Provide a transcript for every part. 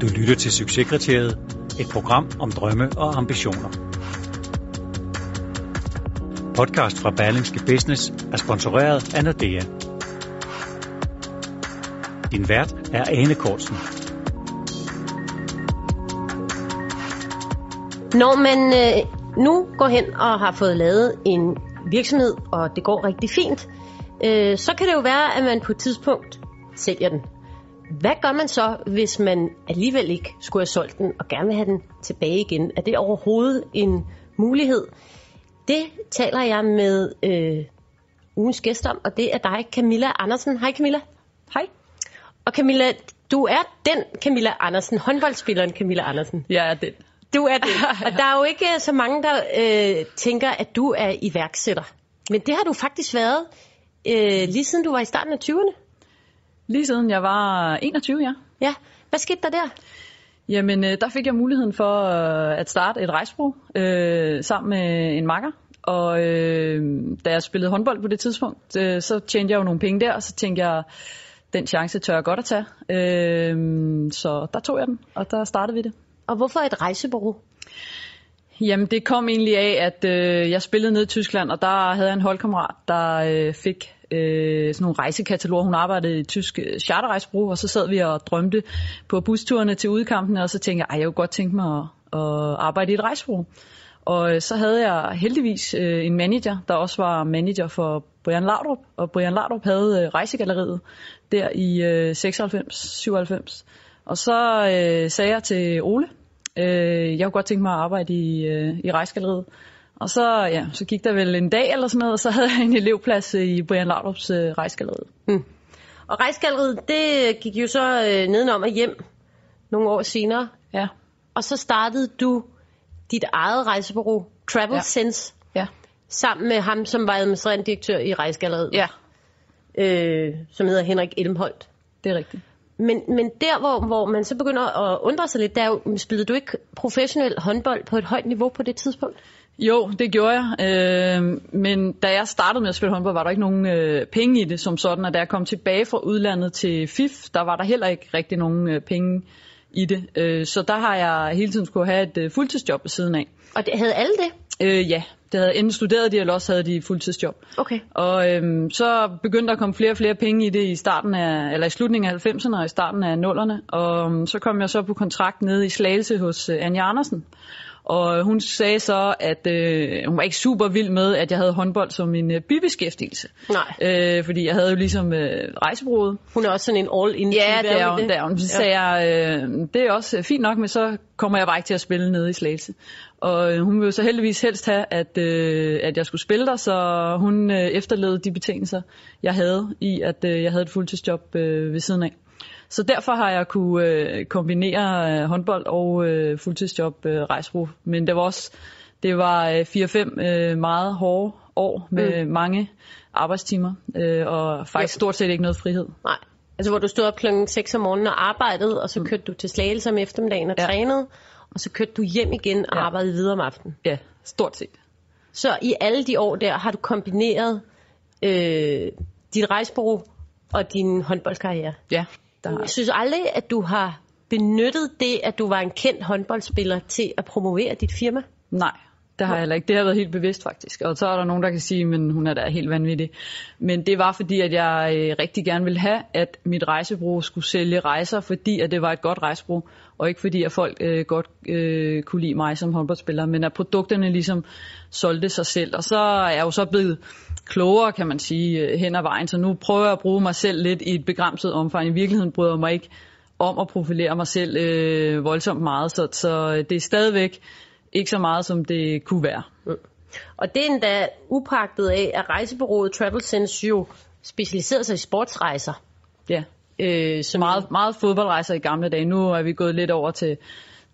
Du lytter til Succeskriteriet, et program om drømme og ambitioner. Podcast fra Berlingske Business er sponsoreret af Nordea. Din vært er Ane Kortsen. Når man øh, nu går hen og har fået lavet en virksomhed, og det går rigtig fint, øh, så kan det jo være, at man på et tidspunkt sælger den. Hvad gør man så, hvis man alligevel ikke skulle have solgt den og gerne vil have den tilbage igen? Er det overhovedet en mulighed? Det taler jeg med øh, ugens gæst om, og det er dig, Camilla Andersen. Hej Camilla. Hej. Og Camilla, du er den Camilla Andersen, håndboldspilleren Camilla Andersen. Jeg er den. Du er det. Og der er jo ikke så mange, der øh, tænker, at du er iværksætter. Men det har du faktisk været øh, lige siden du var i starten af 20'erne. Lige siden jeg var 21, ja. Ja. Hvad skete der der? Jamen, øh, der fik jeg muligheden for øh, at starte et rejsbrug øh, sammen med en makker. Og øh, da jeg spillede håndbold på det tidspunkt, øh, så tjente jeg jo nogle penge der, og så tænkte jeg, den chance tør jeg godt at tage. Øh, så der tog jeg den, og der startede vi det. Og hvorfor et rejsebureau? Jamen, det kom egentlig af, at øh, jeg spillede ned i Tyskland, og der havde jeg en holdkammerat, der øh, fik øh, sådan nogle rejsekataloger. Hun arbejdede i et tysk øh, charterrejsebureau, og så sad vi og drømte på busturene til udkampene, og så tænkte jeg, at jeg kunne godt tænke mig at, at arbejde i et rejsebureau. Og øh, så havde jeg heldigvis øh, en manager, der også var manager for Brian Laudrup, og Brian Laudrup havde øh, rejsegalleriet der i øh, 96-97. Og så øh, sagde jeg til Ole, øh, jeg kunne godt tænke mig at arbejde i, øh, i rejsegalleriet. Og så, ja, så gik der vel en dag eller sådan noget, og så havde jeg en elevplads i Brian Laudrups øh, rejsegalleriet. Hmm. Og rejsegalleriet, det gik jo så øh, nedenom og hjem nogle år senere. Ja. Og så startede du dit eget rejsebureau, Travel Ja. Sense, Ja. sammen med ham, som var administrerende direktør i rejsegalleriet, Ja, øh, som hedder Henrik Elmholdt. det er rigtigt. Men, men der, hvor, hvor man så begynder at undre sig lidt, der er jo, spillede du ikke professionel håndbold på et højt niveau på det tidspunkt? Jo, det gjorde jeg. Øh, men da jeg startede med at spille håndbold, var der ikke nogen øh, penge i det som sådan. Og da jeg kom tilbage fra udlandet til FIF, der var der heller ikke rigtig nogen øh, penge i det. Øh, så der har jeg hele tiden skulle have et øh, fuldtidsjob ved siden af. Og det, havde alle det? Øh, ja, det havde enten studeret de, eller også havde de fuldtidsjob. Okay. Og øhm, så begyndte der at komme flere og flere penge i det i starten af, eller i slutningen af 90'erne og i starten af 0'erne. Og øhm, så kom jeg så på kontrakt nede i Slagelse hos øh, Anja Andersen. Og hun sagde så, at øh, hun var ikke super vild med, at jeg havde håndbold som min øh, bibeskæftigelse. Nej. Øh, fordi jeg havde jo ligesom øh, rejsebureauet. Hun er også sådan en all-in Ja, det er hun. Det er hun. Så sagde jeg, øh, det er også fint nok, men så kommer jeg bare ikke til at spille nede i Slagelse. Og øh, hun ville så heldigvis helst have, at, øh, at jeg skulle spille der, så hun øh, efterlevede de betingelser, jeg havde i, at øh, jeg havde et fuldtidsjob øh, ved siden af. Så derfor har jeg kunne øh, kombinere øh, håndbold og øh, fuldtidsjob øh, rejsbrug. Men det var også det var øh, 4-5 øh, meget hårde år med mm. mange arbejdstimer øh, og faktisk stort set ikke noget frihed. Nej. Altså hvor du stod op klokken 6 om morgenen og arbejdede, og så kørte du til Slagelse om eftermiddagen og Ja. trænede, og så kørte du hjem igen og Ja. arbejdede videre om aftenen. Ja, stort set. Så i alle de år der har du kombineret øh, dit rejsebureau og din håndboldkarriere. Ja, der har Jeg synes aldrig, at du har benyttet det, at du var en kendt håndboldspiller til at promovere dit firma. Nej, det har jeg heller ikke. Det har været helt bevidst faktisk. Og så er der nogen, der kan sige, men hun er da helt vanvittig. Men det var fordi, at jeg øh, rigtig gerne ville have, at mit rejsebureau skulle sælge rejser, fordi at det var et godt rejsebureau. Og ikke fordi, at folk øh, godt øh, kunne lide mig som håndboldspiller, men at produkterne ligesom solgte sig selv. Og så er jeg jo så blevet klogere, kan man sige, øh, hen ad vejen. Så nu prøver jeg at bruge mig selv lidt i et begrænset omfang. I virkeligheden bryder jeg mig ikke om at profilere mig selv øh, voldsomt meget. Så, så det er stadigvæk ikke så meget, som det kunne være. Og det er endda upagtet af, at rejsebureauet Travel Sense jo specialiserede sig i sportsrejser. Ja. Øh, som Meget, meget fodboldrejser i gamle dage. Nu er vi gået lidt over til,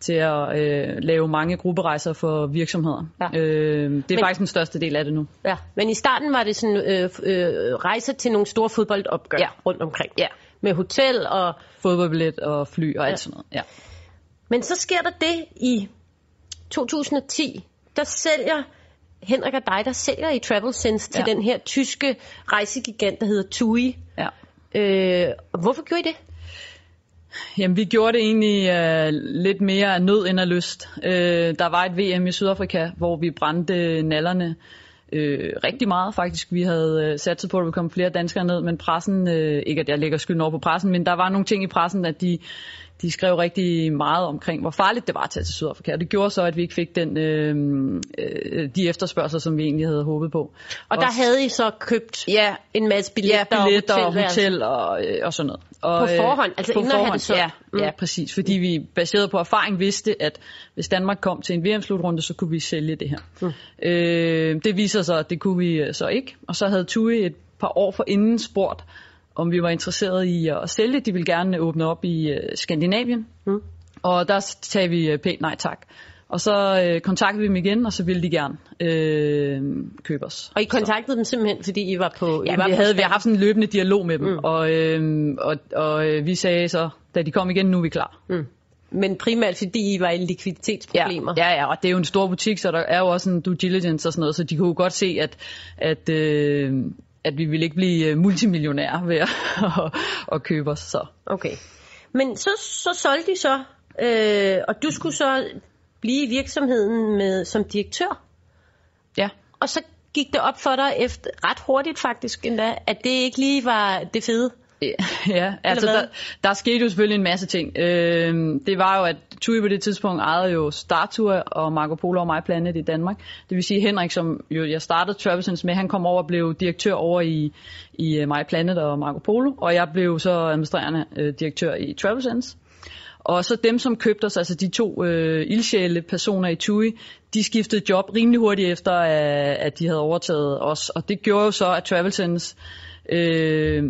til at øh, lave mange grupperejser for virksomheder. Ja. Øh, det er Men- faktisk den største del af det nu. Ja, men i starten var det sådan øh, øh, rejser til nogle store fodboldopgør Ja. rundt omkring. Ja. Med hotel og... Fodboldbillet og fly og alt Ja. sådan noget. Ja. Men så sker der det i 2010. Der sælger Henrik og dig, der sælger i Travel Sense til Ja. den her tyske rejsegigant, der hedder TUI. ja. Øh, hvorfor gjorde I det? Jamen, vi gjorde det egentlig øh, lidt mere af nød end af lyst. Øh, der var et VM i Sydafrika, hvor vi brændte nallerne øh, rigtig meget faktisk. Vi havde øh, sat på, at der ville komme flere danskere ned, men pressen, øh, ikke at jeg lægger skylden over på pressen, men der var nogle ting i pressen, at de, de skrev rigtig meget omkring, hvor farligt det var at tage til Sydafrika. Og det gjorde så, at vi ikke fik den, øh, øh, de efterspørgsel, som vi egentlig havde håbet på. Og der havde I så købt Ja, en masse billetter, Ja, billetter og hotelværelser. hotel og, øh, og sådan noget. Og, På forhånd, altså på inden at have forhånd, det solgt. Ja, Mm. ja, præcis. Fordi vi baseret på erfaring vidste, at hvis Danmark kom til en VM-slutrunde, så kunne vi sælge det her. Mm. Øh, det viser sig, at det kunne vi øh, så ikke. Og så havde TUI et par år for inden spurgt, om vi var interesseret i at sælge. De ville gerne åbne op i øh, Skandinavien. Mm. Og der sagde vi øh, pænt nej tak. Og så øh, kontaktede vi dem igen, og så ville de gerne øh, købe os. Og I kontaktede dem simpelthen, fordi I var på... I Ja, var vi på havde vi har haft sådan en løbende dialog med dem, Mm. og, øhm, og, og øh, vi sagde så, da de kom igen, nu er vi klar. Mm. Men primært fordi I var i likviditetsproblemer. Ja, ja, og det er jo en stor butik, så der er jo også en due diligence og sådan noget, så de kunne jo godt se, at, at, øh, at vi ville ikke blive øh, multimillionære ved at, at, at købe os. Så. Okay. Men så, så solgte I så, øh, og du skulle så blive i virksomheden med, som direktør. Ja. Og så gik det op for dig efter, ret hurtigt faktisk endda, at det ikke lige var det fede. Ja, altså der, der skete jo selvfølgelig en masse ting. Øh, det var jo, at TUI på det tidspunkt ejede jo Startur og Marco Polo og My Planet i Danmark. Det vil sige Henrik, som jo jeg startede Travelsense med, han kom over og blev direktør over i, i øh, My Planet og Marco Polo, og jeg blev så administrerende øh, direktør i Travelsense. Og så dem, som købte os, altså de to øh, ildsjæle personer i TUI, de skiftede job rimelig hurtigt efter, at, at de havde overtaget os. Og det gjorde jo så, at Travelsense øh,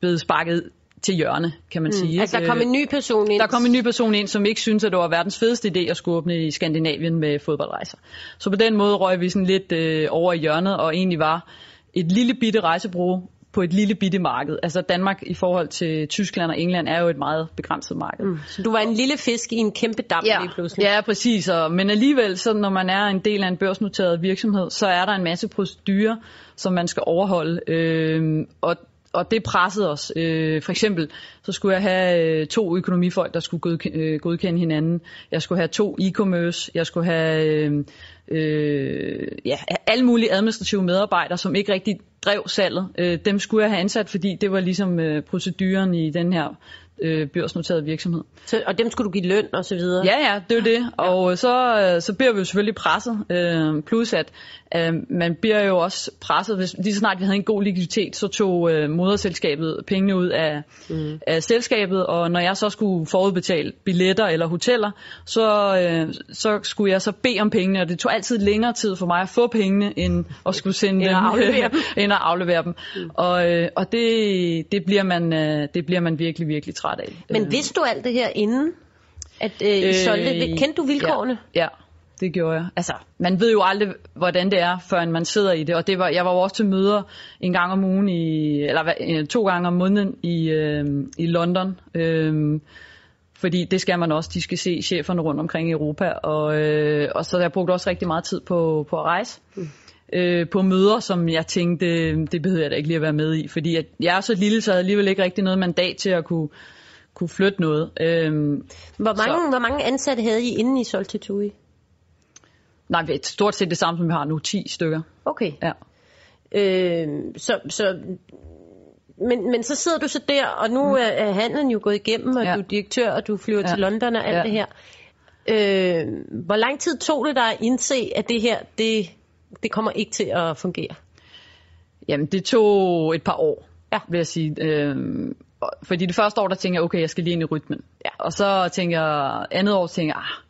blev sparket til hjørne, kan man sige. Altså der kom en ny person ind. Der kom en ny person ind, som ikke syntes, at det var verdens fedeste idé at skulle åbne i Skandinavien med fodboldrejser. Så på den måde røg vi sådan lidt øh, over i hjørnet, og egentlig var et lille bitte rejsebureau på et lille bitte marked. Altså Danmark i forhold til Tyskland og England er jo et meget begrænset marked. Mm. Så du var en lille fisk i en kæmpe dam lige pludselig. Ja, præcis. Og, men alligevel, så når man er en del af en børsnoteret virksomhed, så er der en masse procedurer, som man skal overholde. Øh, og og det pressede os. Øh, for eksempel, så skulle jeg have øh, to økonomifolk, der skulle godkende, øh, godkende hinanden. Jeg skulle have to e-commerce. Jeg skulle have øh, øh, ja, alle mulige administrative medarbejdere, som ikke rigtig drev salget. Øh, dem skulle jeg have ansat, fordi det var ligesom øh, proceduren i den her øh, børsnoterede virksomhed. Så, og dem skulle du give løn og så videre. Ja, ja, det er det. Og så, øh, så bliver vi jo selvfølgelig presset. Øh, plus at øh, man bliver jo også presset, hvis lige så snart vi havde en god likviditet, så tog øh, moderselskabet pengene ud af, mm. af selskabet, og når jeg så skulle forudbetale billetter eller hoteller, så, øh, så skulle jeg så bede om pengene, og det tog altid længere tid for mig at få pengene, end at skulle sende End at dem, aflevere dem. end at aflevere dem. Mm. Og, øh, og det, det, bliver man, øh, det bliver man virkelig, virkelig træt af. Men Øh, vidste du alt det her inden, at øh, I solgte? Kendte du vilkårene? Ja, ja, det gjorde jeg. Altså, man ved jo aldrig, hvordan det er, før man sidder i det. Og det var, jeg var jo også til møder en gang om ugen, i, eller to gange om måneden i, øh, i London. Øh, fordi det skal man også. De skal se cheferne rundt omkring i Europa. Og, øh, og så jeg brugte også rigtig meget tid på, på at rejse. Mm. Øh, på møder, som jeg tænkte, det behøver jeg da ikke lige at være med i. Fordi at jeg er så lille, så jeg havde alligevel ikke rigtig noget mandat til at kunne, kunne flytte noget. Øh, Hvor mange, Så- hvor mange ansatte havde I, inden I solgte til TUI? Nej, stort set det samme, som vi har nu. 10 stykker. Okay. Ja. Øh, så, så, men, men så sidder du så der, og nu er, er handlen jo gået igennem, og Ja. du er direktør, og du flyver Ja. til London og alt Ja. det her. Øh, hvor lang tid tog det dig at indse, at det her, det, det kommer ikke til at fungere? Jamen, det tog et par år, Ja. vil jeg sige. Og- fordi det første år, der tænker jeg, okay, jeg skal lige ind i rytmen. Ja. Og så tænker jeg, andet år tænker jeg, ah,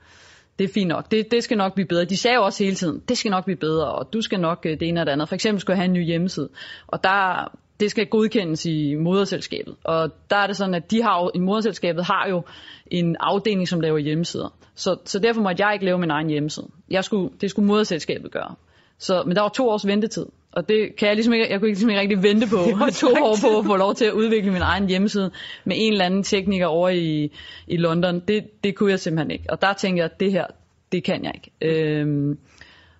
det er fint nok, det, det skal nok blive bedre. De sagde jo også hele tiden, det skal nok blive bedre, og du skal nok øh, det ene og det andet. For eksempel skulle jeg have en ny hjemmeside. Og der, det skal godkendes i moderselskabet. Og der er det sådan, at de har jo, i moderselskabet har jo en afdeling, som laver hjemmesider. Så, så derfor måtte jeg ikke lave min egen hjemmeside. Jeg skulle, det skulle moderselskabet gøre. Så, men der var to års ventetid. Og det kan jeg ligesom ikke, jeg kunne ligesom ikke rigtig vente på to år på at få lov til at udvikle min egen hjemmeside med en eller anden tekniker over i, i London. Det, det kunne jeg simpelthen ikke. Og der tænkte jeg, at det her, det kan jeg ikke. Øhm,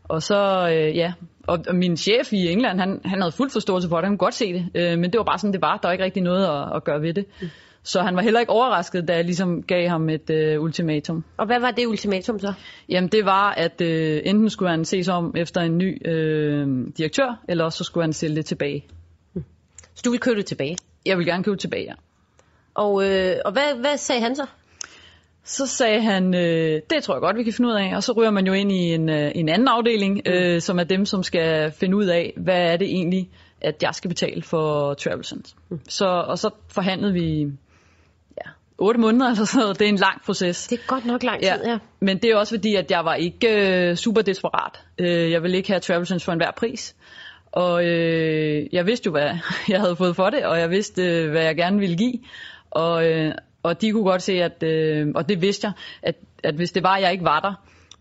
og så, øh, ja, og, og min chef i England, han, han havde fuld forståelse for det, han kunne godt se det, øh, men det var bare sådan, det var. Der var ikke rigtig noget at, at gøre ved det. Mm. Så han var heller ikke overrasket, da jeg ligesom gav ham et øh, ultimatum. Og hvad var det ultimatum så? Jamen det var, at øh, enten skulle han ses om efter en ny øh, direktør, eller så skulle han sælge det tilbage. Så du vil købe det tilbage? Jeg vil gerne købe det tilbage, ja. Og, øh, og hvad, hvad sagde han så? Så sagde han, øh, det tror jeg godt, vi kan finde ud af. Og så ryger man jo ind i en, øh, en anden afdeling, mm. øh, som er dem, som skal finde ud af, hvad er det egentlig, at jeg skal betale for Travelsense. Mm. Så, og så forhandlede vi ja, otte måneder eller så Det er en lang proces. Det er godt nok lang tid, ja. ja. Men det er også fordi, at jeg var ikke øh, super desperat. Øh, jeg ville ikke have Travelsense for enhver pris. Og øh, jeg vidste jo, hvad jeg havde fået for det, og jeg vidste, øh, hvad jeg gerne ville give. Og, øh, og de kunne godt se, at, øh, og det vidste jeg, at, at hvis det var, at jeg ikke var der,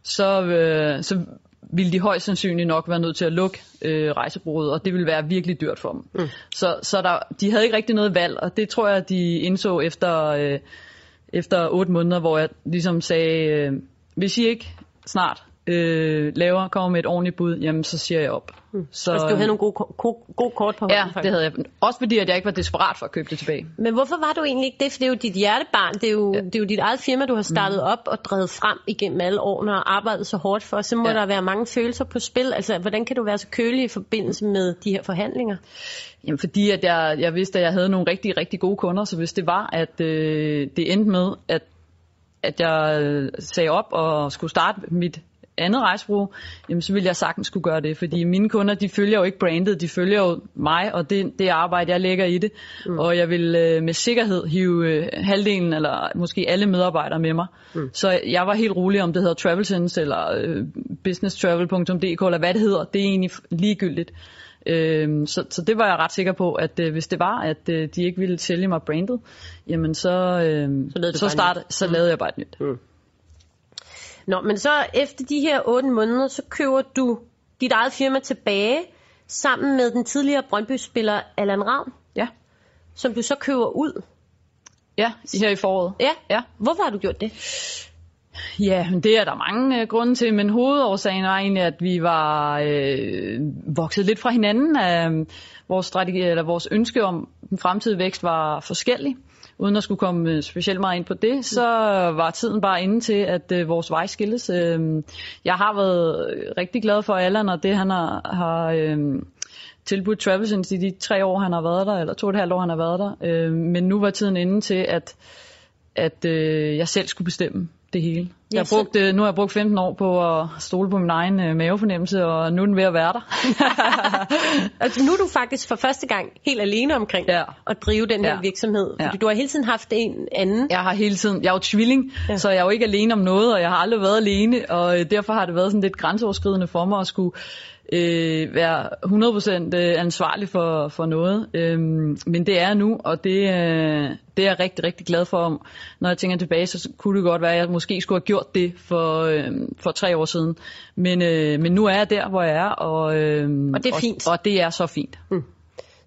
så, øh, så ville de højst sandsynligt nok være nødt til at lukke øh, rejsebureauet, og det ville være virkelig dyrt for dem. Mm. Så, så der, de havde ikke rigtig noget valg, og det tror jeg, de indså efter, øh, efter otte måneder, hvor jeg ligesom sagde, øh, hvis I ikke snart øh, laver, kommer med et ordentligt bud, jamen så siger jeg op. Mm. Så altså, du havde nogle gode, gode, gode kort på hånden? Ja, det havde jeg. Også fordi, at jeg ikke var desperat for at købe det tilbage. Men hvorfor var du egentlig ikke det? For det er jo dit hjertebarn. Det er jo, ja. det er jo dit eget firma, du har startet mm. op og drevet frem igennem alle årene og arbejdet så hårdt for. Så må ja. der være mange følelser på spil. Altså, hvordan kan du være så kølig i forbindelse med de her forhandlinger? Jamen, fordi at jeg, jeg vidste, at jeg havde nogle rigtig, rigtig gode kunder. Så hvis det var, at øh, det endte med, at at jeg sagde op og skulle starte mit andet rejsebureau, jamen så ville jeg sagtens skulle gøre det, fordi mine kunder, de følger jo ikke brandet, de følger jo mig og det, det arbejde, jeg lægger i det, mm. og jeg vil øh, med sikkerhed hive øh, halvdelen eller måske alle medarbejdere med mig. Mm. Så jeg var helt rolig om det hedder Travelsense eller øh, businesstravel.dk eller hvad det hedder, det er egentlig ligegyldigt. Øhm, så, så det var jeg ret sikker på, at øh, hvis det var, at øh, de ikke ville sælge mig brandet, jamen så, øh, så, så, start, så lavede jeg bare et nyt. Mm. Nå, men så efter de her 8 måneder, så køber du dit eget firma tilbage, sammen med den tidligere Brøndby-spiller Allan Ravn. Ja. Som du så køber ud. Ja, her i foråret. Ja. ja. Hvorfor har du gjort det? Ja, det er der mange øh, grunde til, men hovedårsagen var egentlig, at vi var øh, vokset lidt fra hinanden. Øh, vores, strategi, eller vores ønske om den fremtidige vækst var forskellig uden at skulle komme øh, specielt meget ind på det, så var tiden bare inde til, at øh, vores vej skilles. Øh, jeg har været øh, rigtig glad for Allan og det, han har, har øh, tilbudt Travis i de tre år, han har været der, eller to og et halvt år, han har været der. Øh, men nu var tiden inde til, at, at øh, jeg selv skulle bestemme det hele. Jeg har brugt, øh, nu har jeg brugt 15 år på at stole på min egen øh, mavefornemmelse, og nu er den ved at være der. altså, nu er du faktisk for første gang helt alene omkring ja. at drive den her ja. virksomhed. Fordi ja. du har hele tiden haft en anden. Jeg har hele tiden, jeg er jo tvilling, ja. så jeg er jo ikke alene om noget, og jeg har aldrig været alene, og øh, derfor har det været sådan lidt grænseoverskridende for mig at skulle øh, være 100% øh, ansvarlig for, for noget. Øh, men det er nu, og det, øh, det er jeg rigtig, rigtig glad for. Når jeg tænker tilbage, så kunne det godt være, at jeg måske skulle have gjort det for, øh, for tre år siden. Men, øh, men nu er jeg der, hvor jeg er, og, øh, og det er fint. Og, og det er så fint. Mm.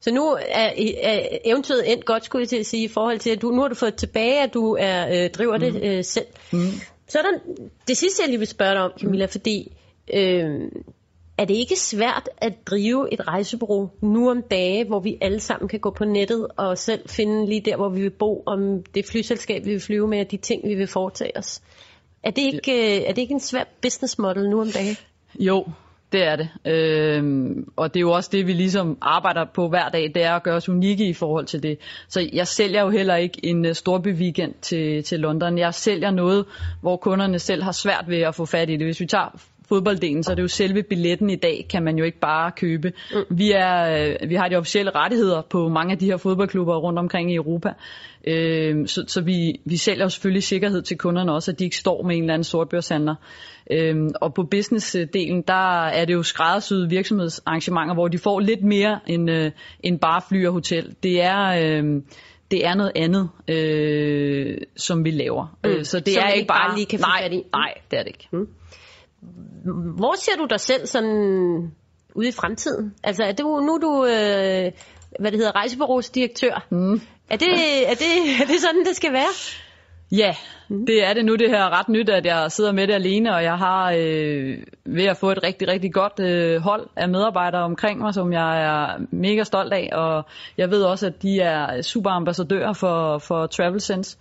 Så nu er, er eventyret endt godt, skulle jeg til at sige, i forhold til, at du, nu har du fået tilbage, at du er, øh, driver mm. det øh, selv. Mm. Så er der det sidste, jeg lige vil spørge dig om, Camilla, mm. fordi øh, er det ikke svært at drive et rejsebureau nu om dage, hvor vi alle sammen kan gå på nettet og selv finde lige der, hvor vi vil bo, om det flyselskab, vi vil flyve med, og de ting, vi vil foretage os? Er det ikke, øh, er det ikke en svær business model nu om dagen? Jo, det er det. Øhm, og det er jo også det, vi ligesom arbejder på hver dag, det er at gøre os unikke i forhold til det. Så jeg sælger jo heller ikke en øh, uh, weekend til, til London. Jeg sælger noget, hvor kunderne selv har svært ved at få fat i det. Hvis vi tager fodbolddelen, så er det jo selve billetten i dag, kan man jo ikke bare købe. Mm. Vi, er, øh, vi har de officielle rettigheder på mange af de her fodboldklubber rundt omkring i Europa. Øh, så så vi, vi sælger jo selvfølgelig sikkerhed til kunderne også, at de ikke står med en eller anden sortbørshandler. Øh, og på business-delen, der er det jo skræddersyede virksomhedsarrangementer, hvor de får lidt mere end, øh, end bare fly og hotel. Det er... Øh, det er noget andet, øh, som vi laver. Mm. Øh, Så det Som er ikke ikke bare bare... lige kan få nej, fat i. Nej, det er det ikke. Mm. Hvor ser du dig selv sådan ude i fremtiden? Altså er du, nu er du, øh, hvad det hedder, rejsebureausdirektør. Mm. Er, det, er, det, er det sådan, det skal være? Ja, det er det nu. Det her ret nyt, at jeg sidder med det alene, og jeg har øh, ved at få et rigtig, rigtig godt øh, hold af medarbejdere omkring mig, som jeg er mega stolt af, og jeg ved også, at de er super ambassadører for, for Travel Sense.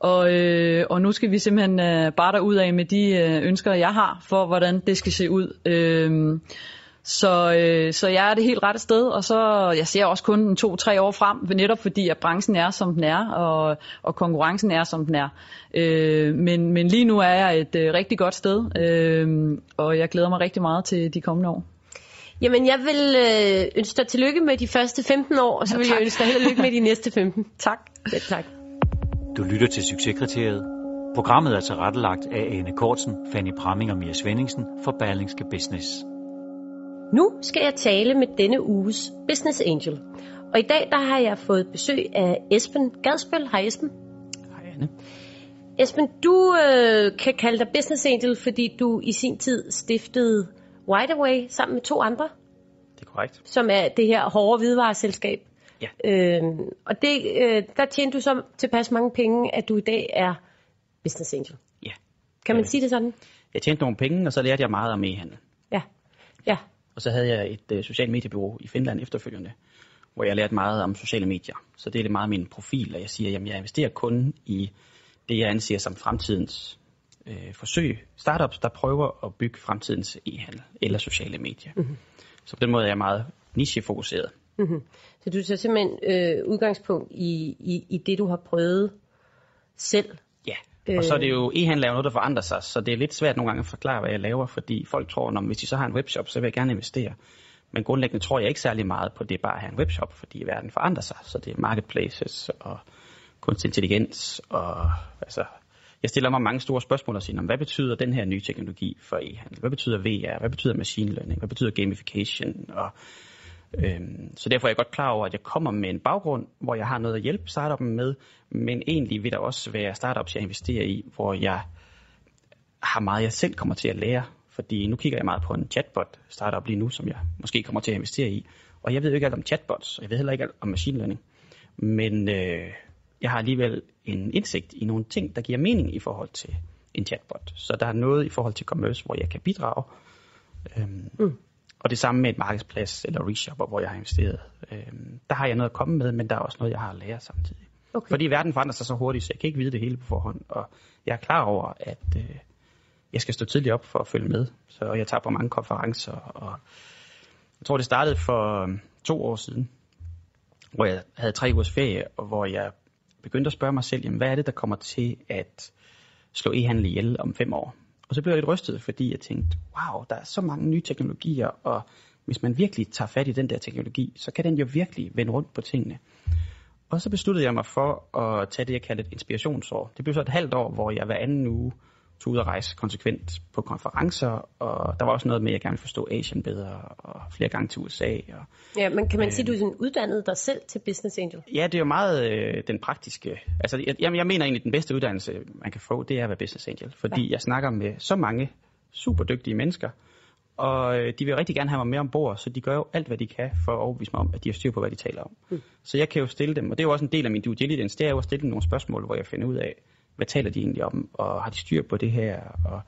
Og, øh, og nu skal vi simpelthen øh, bare derud af med de øh, ønsker, jeg har for, hvordan det skal se ud. Øh, så, øh, så jeg er det helt rette sted, og så jeg ser også kun en to-tre år frem, netop fordi at branchen er, som den er, og, og konkurrencen er, som den er. Øh, men, men lige nu er jeg et øh, rigtig godt sted, øh, og jeg glæder mig rigtig meget til de kommende år. Jamen, jeg vil øh, ønske dig tillykke med de første 15 år, og så Ja, vil tak. jeg ønske dig held og lykke med de næste 15. Tak. Ja, tak. Du lytter til Succeskriteriet. Programmet er tilrettelagt af Ane Kortsen, Fanny Pramming og Mia Svendingsen for Berlingske Business. Nu skal jeg tale med denne uges Business Angel. Og i dag der har jeg fået besøg af Esben Gadsbøl. Hej Esben. Hej Anne. Esben, du øh, kan kalde dig Business Angel, fordi du i sin tid stiftede Wideaway sammen med to andre, Det er korrekt. som er det her hårde hvidevareselskab. Ja. Øhm, og det, øh, der tjente du så tilpas mange penge, at du i dag er Business Angel. Ja. Kan man Øh. sige det sådan? Jeg tjente nogle penge, og så lærte jeg meget om e-handel. Ja. Ja. Og så havde jeg et øh, socialt mediebureau i Finland efterfølgende, hvor jeg lærte meget om sociale medier. Så det er lidt meget min profil, og jeg siger, at jeg investerer kun i det, jeg anser som fremtidens øh, forsøg. Startups, der prøver at bygge fremtidens e-handel eller sociale medier. Mm-hmm. Så på den måde er jeg meget nichefokuseret. Mm-hmm. Så du tager simpelthen øh, udgangspunkt i, i, i det, du har prøvet selv. Og så er det jo, e-handel er jo noget, der forandrer sig, så det er lidt svært nogle gange at forklare, hvad jeg laver, fordi folk tror, at hvis de så har en webshop, så vil jeg gerne investere. Men grundlæggende tror jeg ikke særlig meget på det bare at have en webshop, fordi verden forandrer sig, så det er marketplaces og kunstig intelligens og altså, jeg stiller mig mange store spørgsmål og siger, "Nå, hvad betyder den her nye teknologi for e-handel? Hvad betyder VR? Hvad betyder machine learning? Hvad betyder gamification? Og Øhm, så derfor er jeg godt klar over, at jeg kommer med en baggrund, hvor jeg har noget at hjælpe startupen med, men egentlig vil der også være startups, jeg investerer i, hvor jeg har meget, jeg selv kommer til at lære. Fordi nu kigger jeg meget på en chatbot startup lige nu, som jeg måske kommer til at investere i. Og jeg ved jo ikke alt om chatbots, og jeg ved heller ikke alt om machine learning. Men øh, jeg har alligevel en indsigt i nogle ting, der giver mening i forhold til en chatbot. Så der er noget i forhold til commerce, hvor jeg kan bidrage. Øhm, mm. Og det samme med et markedsplads eller reshopper, hvor jeg har investeret. Øhm, der har jeg noget at komme med, men der er også noget, jeg har at lære samtidig. Okay. Fordi verden forandrer sig så hurtigt, så jeg kan ikke vide det hele på forhånd. Og jeg er klar over, at øh, jeg skal stå tidligt op for at følge med. Så jeg tager på mange konferencer. Og jeg tror, det startede for øh, to år siden, hvor jeg havde tre ugers ferie, og hvor jeg begyndte at spørge mig selv, jamen, hvad er det, der kommer til at slå e-handel ihjel om fem år? Og så blev jeg lidt rystet, fordi jeg tænkte, wow, der er så mange nye teknologier, og hvis man virkelig tager fat i den der teknologi, så kan den jo virkelig vende rundt på tingene. Og så besluttede jeg mig for at tage det, jeg kaldte et inspirationsår. Det blev så et halvt år, hvor jeg hver anden uge tog ud og rejse konsekvent på konferencer, og der var også noget med, at jeg gerne ville forstå Asien bedre, og flere gange til USA. Og Ja, men kan man sige, at du er sådan uddannet dig selv til Business Angel? Ja, det er jo meget øh, den praktiske. Altså, jeg, jeg jeg mener egentlig, at den bedste uddannelse, man kan få, det er at være business angel. Fordi ja. jeg snakker med så mange super dygtige mennesker, og øh, de vil rigtig gerne have mig med ombord, så de gør jo alt, hvad de kan for at overbevise mig om, at de har styr på, hvad de taler om. Mm. Så jeg kan jo stille dem, og det er jo også en del af min due diligence, det er jo at stille dem nogle spørgsmål, hvor jeg finder ud af, hvad taler de egentlig om, og har de styr på det her, og,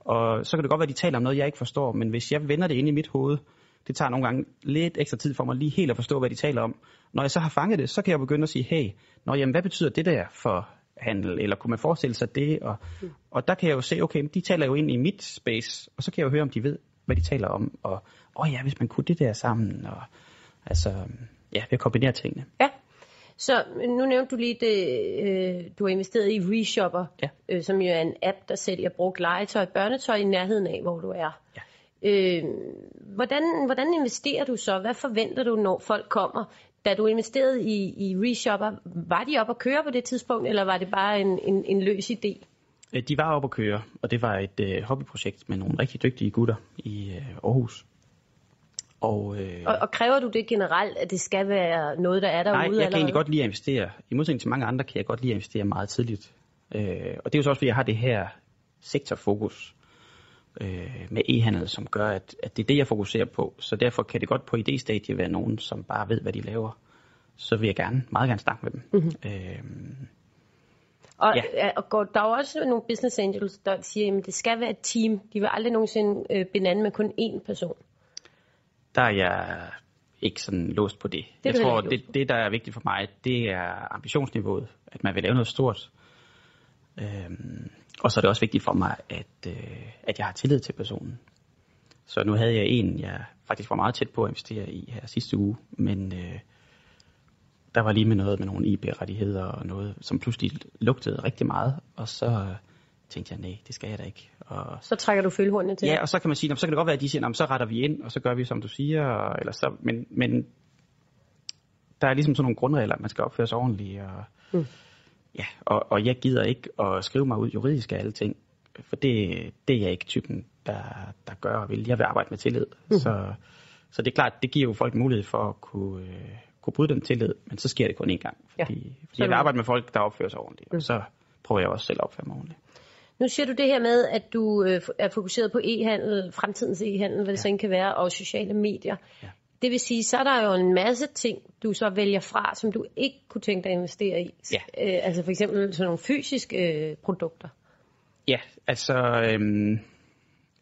og så kan det godt være, at de taler om noget, jeg ikke forstår, men hvis jeg vender det ind i mit hoved, det tager nogle gange lidt ekstra tid for mig lige helt at forstå, hvad de taler om. Når jeg så har fanget det, så kan jeg begynde at sige, hey, nå, jamen, hvad betyder det der for handel, eller kunne man forestille sig det? Og, mm. og der kan jeg jo se, okay, de taler jo ind i mit space, og så kan jeg jo høre, om de ved, hvad de taler om. Og åh oh ja, hvis man kunne det der sammen, og altså, ja, ved at kombinere tingene. Ja. Så nu nævnte du lige, det, øh, du har investeret i Reshopper, Ja. øh, som jo er en app, der sælger brugt legetøj og børnetøj i nærheden af, hvor du er. Ja. Øh, hvordan, hvordan investerer du så? Hvad forventer du, når folk kommer? Da du investerede i, i Reshopper, var de op at køre på det tidspunkt, eller var det bare en, en, en løs idé? Øh, De var oppe at køre, og det var et øh, hobbyprojekt med nogle rigtig dygtige gutter i øh, Aarhus. Og, øh, Og, og kræver du det generelt, at det skal være noget, der er derude? nej, jeg kan allerede? egentlig godt lide at investere. I modsætning til mange andre kan jeg godt lide at investere meget tidligt. Øh, og det er jo så også, fordi jeg har det her sektorfokus øh, med e-handel, som gør, at, at det er det, jeg fokuserer på. Så derfor kan det godt på idéstadiet være nogen, som bare ved, hvad de laver. Så vil jeg gerne, meget gerne snakke med dem. Mhm. Mm-hmm. Øh, Og, Ja. og går, der er jo også nogle business angels, der siger, at det skal være et team. De vil aldrig nogensinde øh, binde med kun én person. Der er jeg ikke sådan låst på det. er jeg tror, det, det, der er vigtigt for mig, det er ambitionsniveauet. At man vil lave noget stort. Øhm, og så er det også vigtigt for mig, at, øh, at jeg har tillid til personen. Så nu havde jeg en, jeg faktisk var meget tæt på at investere i her sidste uge, men øh, der var lige med noget med nogle IP-rettigheder og noget, som pludselig lugtede rigtig meget, og så øh, tænkte jeg, nej, det skal jeg da ikke. Og Så trækker du følehornene til. Ja, og så kan man sige, "Nå, så kan det godt være, at de siger, "Nå, men så retter vi ind, og så gør vi, som du siger, og- eller så, men, men der er ligesom sådan nogle grundregler, at man skal opføre sig ordentligt, og, Mm. ja, og, og jeg gider ikke at skrive mig ud juridisk af alle ting, for det, det er jeg ikke typen, der, der gør og vil. Jeg vil arbejde med tillid, mm. så, så det er klart, det giver jo folk mulighed for at kunne, øh, kunne bryde den tillid, men så sker det kun én gang, Ja. fordi, fordi Så jeg vil arbejde med folk, der opfører sig ordentligt, og så prøver jeg også selv at opføre mig ordentligt. Nu siger du det her med, at du øh, er fokuseret på e-handel, fremtidens e-handel, hvad det så end kan være, og sociale medier. Ja. Det vil sige, så er der jo en masse ting, du så vælger fra, som du ikke kunne tænke dig at investere i. Ja. Øh, altså for eksempel sådan nogle fysiske øh, produkter. Ja, altså øhm,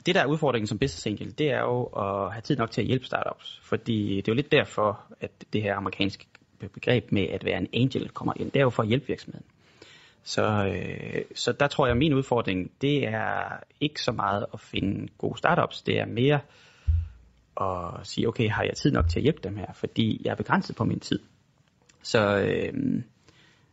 det der er udfordringen som business angel, det er jo at have tid nok til at hjælpe startups. Fordi det er jo lidt derfor, at det her amerikanske begreb med at være en angel kommer ind. Det er jo for at hjælpe virksomheden. Så, øh, så der tror jeg, at min udfordring, det er ikke så meget at finde gode startups. Det er mere at sige, okay, har jeg tid nok til at hjælpe dem her? Fordi jeg er begrænset på min tid. Så, øh,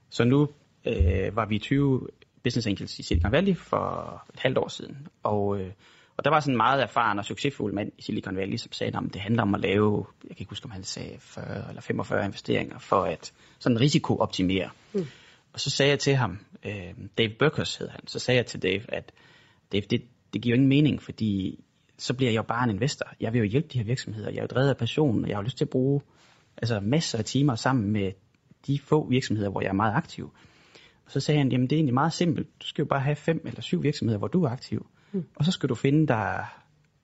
så nu øh, var vi 20 business angels i Silicon Valley for et halvt år siden. Og, øh, og der var sådan en meget erfaren og succesfuld mand i Silicon Valley, som sagde, at det handler om at lave, jeg kan ikke huske, om han sagde 40 eller 45 investeringer, for at sådan risikooptimere. Mm. Og så sagde jeg til ham, øh, Dave Burkers hed han, så sagde jeg til Dave, at Dave, det, det giver jo ingen mening, fordi så bliver jeg jo bare en investor. Jeg vil jo hjælpe de her virksomheder. Jeg er jo drevet af passion, og jeg har lyst til at bruge altså, masser af timer sammen med de få virksomheder, hvor jeg er meget aktiv. Og så sagde han, jamen det er egentlig meget simpelt. Du skal jo bare have fem eller syv virksomheder, hvor du er aktiv. Mm. Og så skal du finde der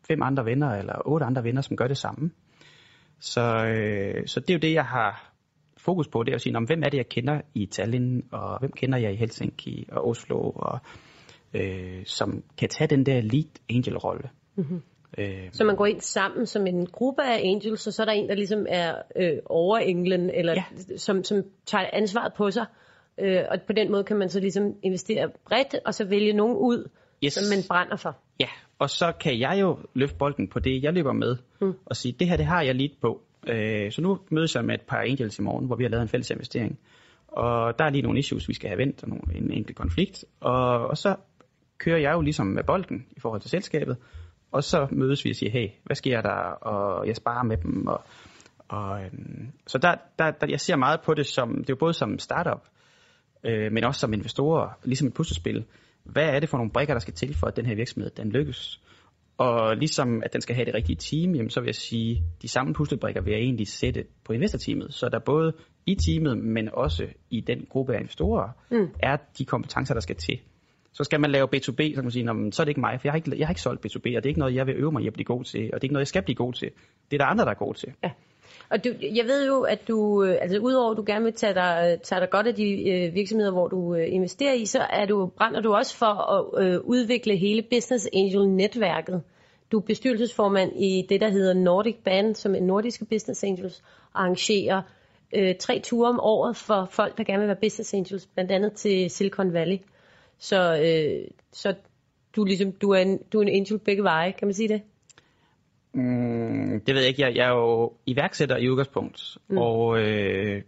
fem andre venner eller otte andre venner, som gør det samme. Så, øh, så det er jo det, jeg har fokus på, det er at sige, "Nå, men hvem er det, jeg kender i Tallinn, og hvem kender jeg i Helsinki og Oslo, og, øh, som kan tage den der lead angel-rolle. Mm-hmm. Øh, Så man går ind sammen som en gruppe af angels, og så er der en, der ligesom er øh, over englen, eller Ja. som, som tager ansvaret på sig. Øh, og på den måde kan man så ligesom investere bredt, og så vælge nogen ud, Yes. som man brænder for. Ja, og så kan jeg jo løfte bolden på det, jeg løber med, mm. og sige, det her, det har jeg lidt på. Øh, så nu mødes jeg med et par angels i morgen, hvor vi har lavet en fælles investering. Og der er lige nogle issues, vi skal have vendt, og nogle, en enkelt konflikt. Og, og så kører jeg jo ligesom med bolden i forhold til selskabet, og så mødes vi og siger, hey, hvad sker der? Og jeg sparer med dem. Og, og, øhm, så der, der, der, jeg ser meget på det som, det er jo både som startup, øh, men også som investorer, ligesom et puslespil. Hvad er det for nogle brikker, der skal til for, at den her virksomhed den lykkes? Og ligesom at den skal have det rigtige team, jamen, så vil jeg sige, de samme puslebrikker vil jeg egentlig sætte på investorteamet. Så der både i teamet, men også i den gruppe af investorer, mm. er de kompetencer, der skal til. Så skal man lave B2B, så kan man sige, "Nå, men så er det ikke mig, for jeg har ikke, jeg har ikke solgt B2B, og det er ikke noget, jeg vil øve mig i at blive god til, og det er ikke noget, jeg skal blive god til. Det er der andre, der er gode til. Ja. Og du, jeg ved jo, at du, øh, altså udover at du gerne vil tage dig, øh, tage dig godt af de øh, virksomheder, hvor du øh, investerer i, så er du, brænder du også for at øh, udvikle hele Business Angel-netværket. Du er bestyrelsesformand i det, der hedder Nordic Band, som er nordiske Business Angels, og arrangerer øh, tre ture om året for folk, der gerne vil være Business Angels, blandt andet til Silicon Valley. Så, øh, så du, ligesom, du, er en, du er en angel begge veje, kan man sige det? Mm, det ved jeg ikke. Jeg, jeg er jo iværksætter i udgangspunkt, mm. og, øh,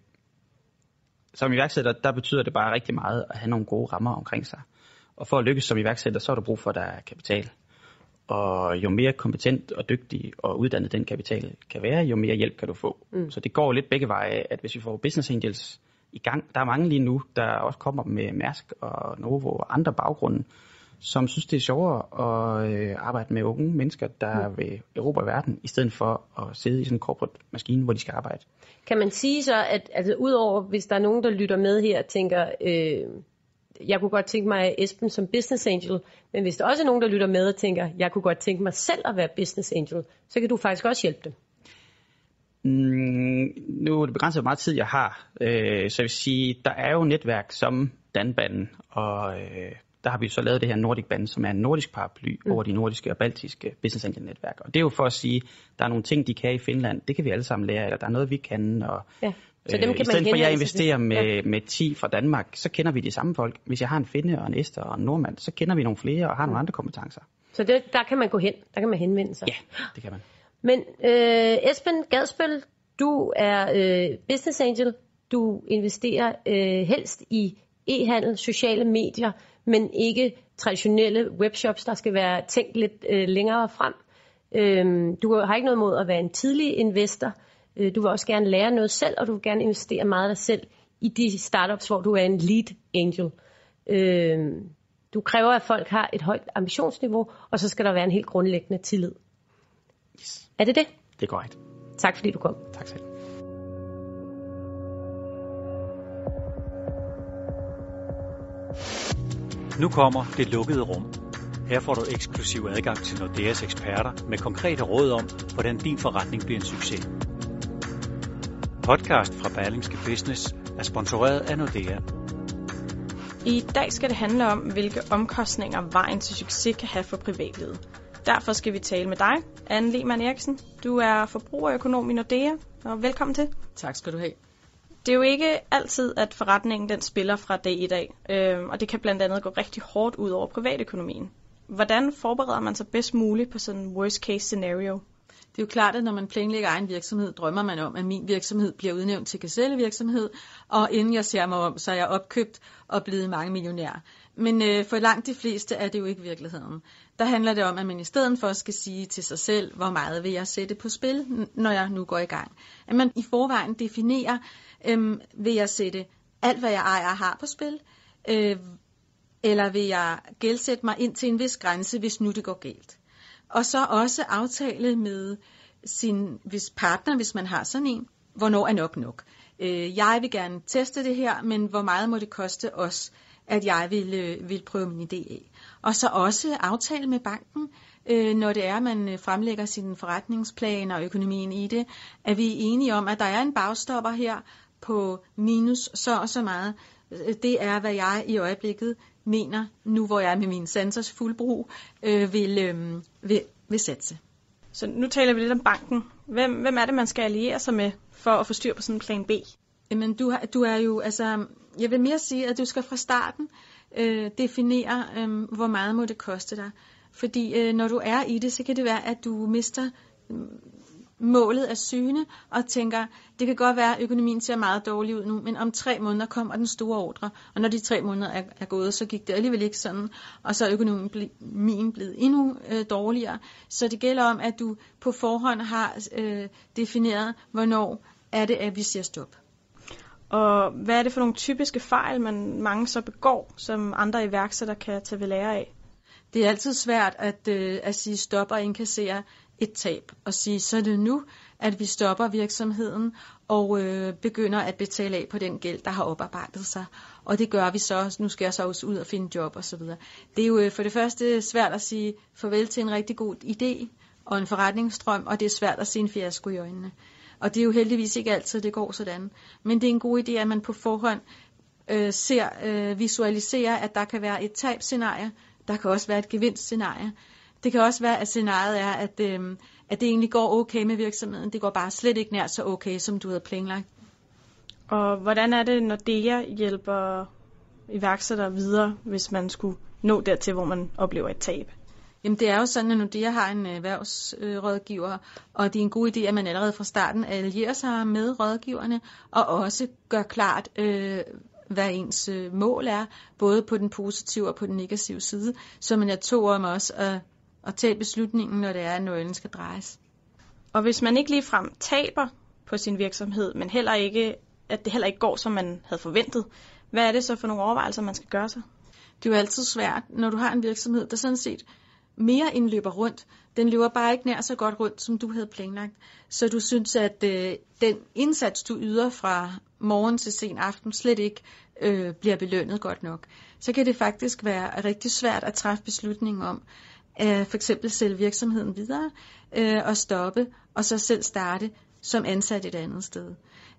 som iværksætter, der betyder det bare rigtig meget at have nogle gode rammer omkring sig. Og for at lykkes som iværksætter, så er der brug for, at der er kapital. Og jo mere kompetent og dygtig og uddannet den kapital kan være, jo mere hjælp kan du få. Mm. Så det går lidt begge veje, at hvis vi får business angels i gang, der er mange lige nu, der også kommer med Mærsk og Novo og andre baggrunde, som synes, det er sjovere at øh, arbejde med unge mennesker, der mm. vil og verden, i stedet for at sidde i sådan en corporate maskine, hvor de skal arbejde. Kan man sige så, at altså, udover hvis der er nogen, der lytter med her og tænker, øh, jeg kunne godt tænke mig Esben som business angel, men hvis der også er nogen, der lytter med og tænker, jeg kunne godt tænke mig selv at være business angel, så kan du faktisk også hjælpe dem. Mm, nu er det begrænset, hvor meget tid jeg har, øh, så jeg vil sige, der er jo netværk som Danbanden, og øh, der har vi så lavet det her Nordic Band, som er en nordisk paraply mm. over de nordiske og baltiske business angel netværk. Og det er jo for at sige, der er nogle ting, de kan i Finland, det kan vi alle sammen lære, eller der er noget, vi kan, og Ja. Så dem Øh, kan I stedet man for at jeg investerer med, Ja. med 10 fra Danmark, så kender vi de samme folk. Hvis jeg har en finde og en Ester og en nordmand, så kender vi nogle flere og har nogle andre kompetencer. Så det, der kan man gå hen, der kan man henvende sig. Ja, det kan man. Men øh, Esben Gadspil, du er øh, business angel. Du investerer øh, helst i e-handel, sociale medier, men ikke traditionelle webshops, der skal være tænkt lidt øh, længere frem. Øh, du har ikke noget mod at være en tidlig investor. Øh, du vil også gerne lære noget selv, og du vil gerne investere meget af dig selv i de startups, hvor du er en lead angel. Øh, du kræver, at folk har et højt ambitionsniveau, og så skal der være en helt grundlæggende tillid. Yes, Er det det? det er korrekt. Tak fordi du kom. Tak selv. Nu kommer det lukkede rum. Her får du eksklusiv adgang til Nordeas eksperter med konkrete råd om, hvordan din forretning bliver en succes. Podcast fra Berlingske Business er sponsoreret af Nordea. I dag skal det handle om, hvilke omkostninger vejen til succes kan have for privatlivet. Derfor skal vi tale med dig, Anne Lehmann Eriksen. Du er forbrugerøkonom i Nordea, og velkommen til. Tak skal du have. Det er jo ikke altid, at forretningen den spiller fra dag i dag, øh, og det kan blandt andet gå rigtig hårdt ud over privatøkonomien. Hvordan forbereder man sig bedst muligt på sådan en worst case scenario? Det er jo klart, at når man planlægger egen virksomhed, drømmer man om, at min virksomhed bliver udnævnt til gazellevirksomhed, og inden jeg ser mig om, så er jeg opkøbt og blevet mange millionær. Men øh, for langt de fleste er det jo ikke virkeligheden. Der handler det om, at man i stedet for skal sige til sig selv, hvor meget vil jeg sætte på spil, når jeg nu går i gang. At man i forvejen definerer, øh, vil jeg sætte alt, hvad jeg ejer og har på spil, øh, eller vil jeg gældsætte mig ind til en vis grænse, hvis nu det går galt. Og så også aftale med sin hvis partner, hvis man har sådan en, hvornår er nok nok. Øh, jeg vil gerne teste det her, men hvor meget må det koste os, at jeg ville, øh, ville prøve min idé af. Og så også aftale med banken, øh, når det er, man øh, fremlægger sin forretningsplan og økonomien i det, at vi er enige om, at der er en bagstopper her på minus så og så meget. Øh, det er, hvad jeg i øjeblikket mener, nu hvor jeg er med min sensors fuldbrug, øh, vil, øh, vil, vil satse. Så nu taler vi lidt om banken. Hvem, hvem er det, man skal alliere sig med for at få styr på sådan en plan B? Jamen, du, har, du er jo, altså, jeg vil mere sige, at du skal fra starten øh, definere, øh, hvor meget må det koste dig. Fordi øh, når du er i det, så kan det være, at du mister øh, målet af syne og tænker, det kan godt være, at økonomien ser meget dårlig ud nu, men om tre måneder kommer den store ordre, og når de tre måneder er, er gået, så gik det alligevel ikke sådan, og så er økonomien blevet endnu øh, dårligere. Så det gælder om, at du på forhånd har øh, defineret, hvornår er det, at vi siger stop. Og hvad er det for nogle typiske fejl, man mange så begår, som andre iværksættere kan tage ved lære af? Det er altid svært at, øh, at sige stop og indkassere et tab og sige, så er det nu, at vi stopper virksomheden og øh, begynder at betale af på den gæld, der har oparbejdet sig. Og det gør vi så. Nu skal jeg så også ud og finde job osv. Det er jo øh, for det første svært at sige farvel til en rigtig god idé og en forretningsstrøm, og det er svært at se en fiasko i øjnene. Og det er jo heldigvis ikke altid, det går sådan. Men det er en god idé, at man på forhånd øh, ser, øh, visualiserer, at der kan være et tabscenarie, der kan også være et gevinstscenarie. Det kan også være, at scenariet er, at, øh, at det egentlig går okay med virksomheden. Det går bare slet ikke nær så okay, som du havde planlagt. Og hvordan er det, når DEA hjælper iværksættere videre, hvis man skulle nå dertil, hvor man oplever et tab? Jamen det er jo sådan, at Nordea har en erhvervsrådgiver, og det er en god idé, at man allerede fra starten allierer sig med rådgiverne, og også gør klart, øh, hvad ens øh, mål er, både på den positive og på den negative side, så man er to om også at, at tage beslutningen, når det er, at nøglen skal drejes. Og hvis man ikke ligefrem taber på sin virksomhed, men heller ikke, at det heller ikke går, som man havde forventet, hvad er det så for nogle overvejelser, man skal gøre sig? Det er jo altid svært, når du har en virksomhed, der sådan set mere end løber rundt. Den løber bare ikke nær så godt rundt, som du havde planlagt. Så du synes, at øh, den indsats, du yder fra morgen til sen aften, slet ikke øh, bliver belønnet godt nok. Så kan det faktisk være rigtig svært at træffe beslutningen om, at for eksempel sælge virksomheden videre øh, og stoppe, og så selv starte som ansat et andet sted.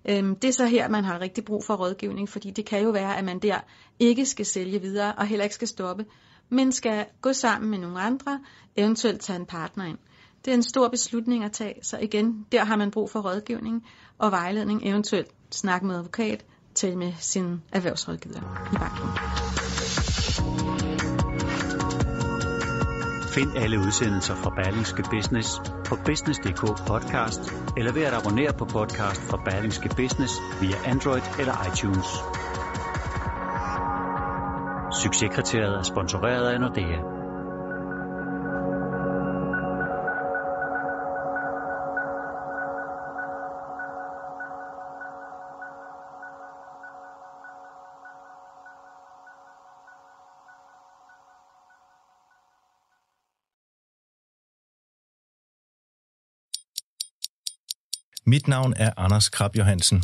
Øhm, det er så her, man har rigtig brug for rådgivning, fordi det kan jo være, at man der ikke skal sælge videre og heller ikke skal stoppe, men skal gå sammen med nogle andre, eventuelt tage en partner ind. Det er en stor beslutning at tage, så igen, der har man brug for rådgivning og vejledning, eventuelt snakke med advokat, tale med sin erhvervsrådgiver i banken. Find alle udsendelser fra Berlingske Business på business.dk podcast, eller ved at abonnere på podcast fra Berlingske Business via Android eller iTunes. Succeskriteriet er sponsoreret af Nordea. Mit navn er Anders Krab Johansen.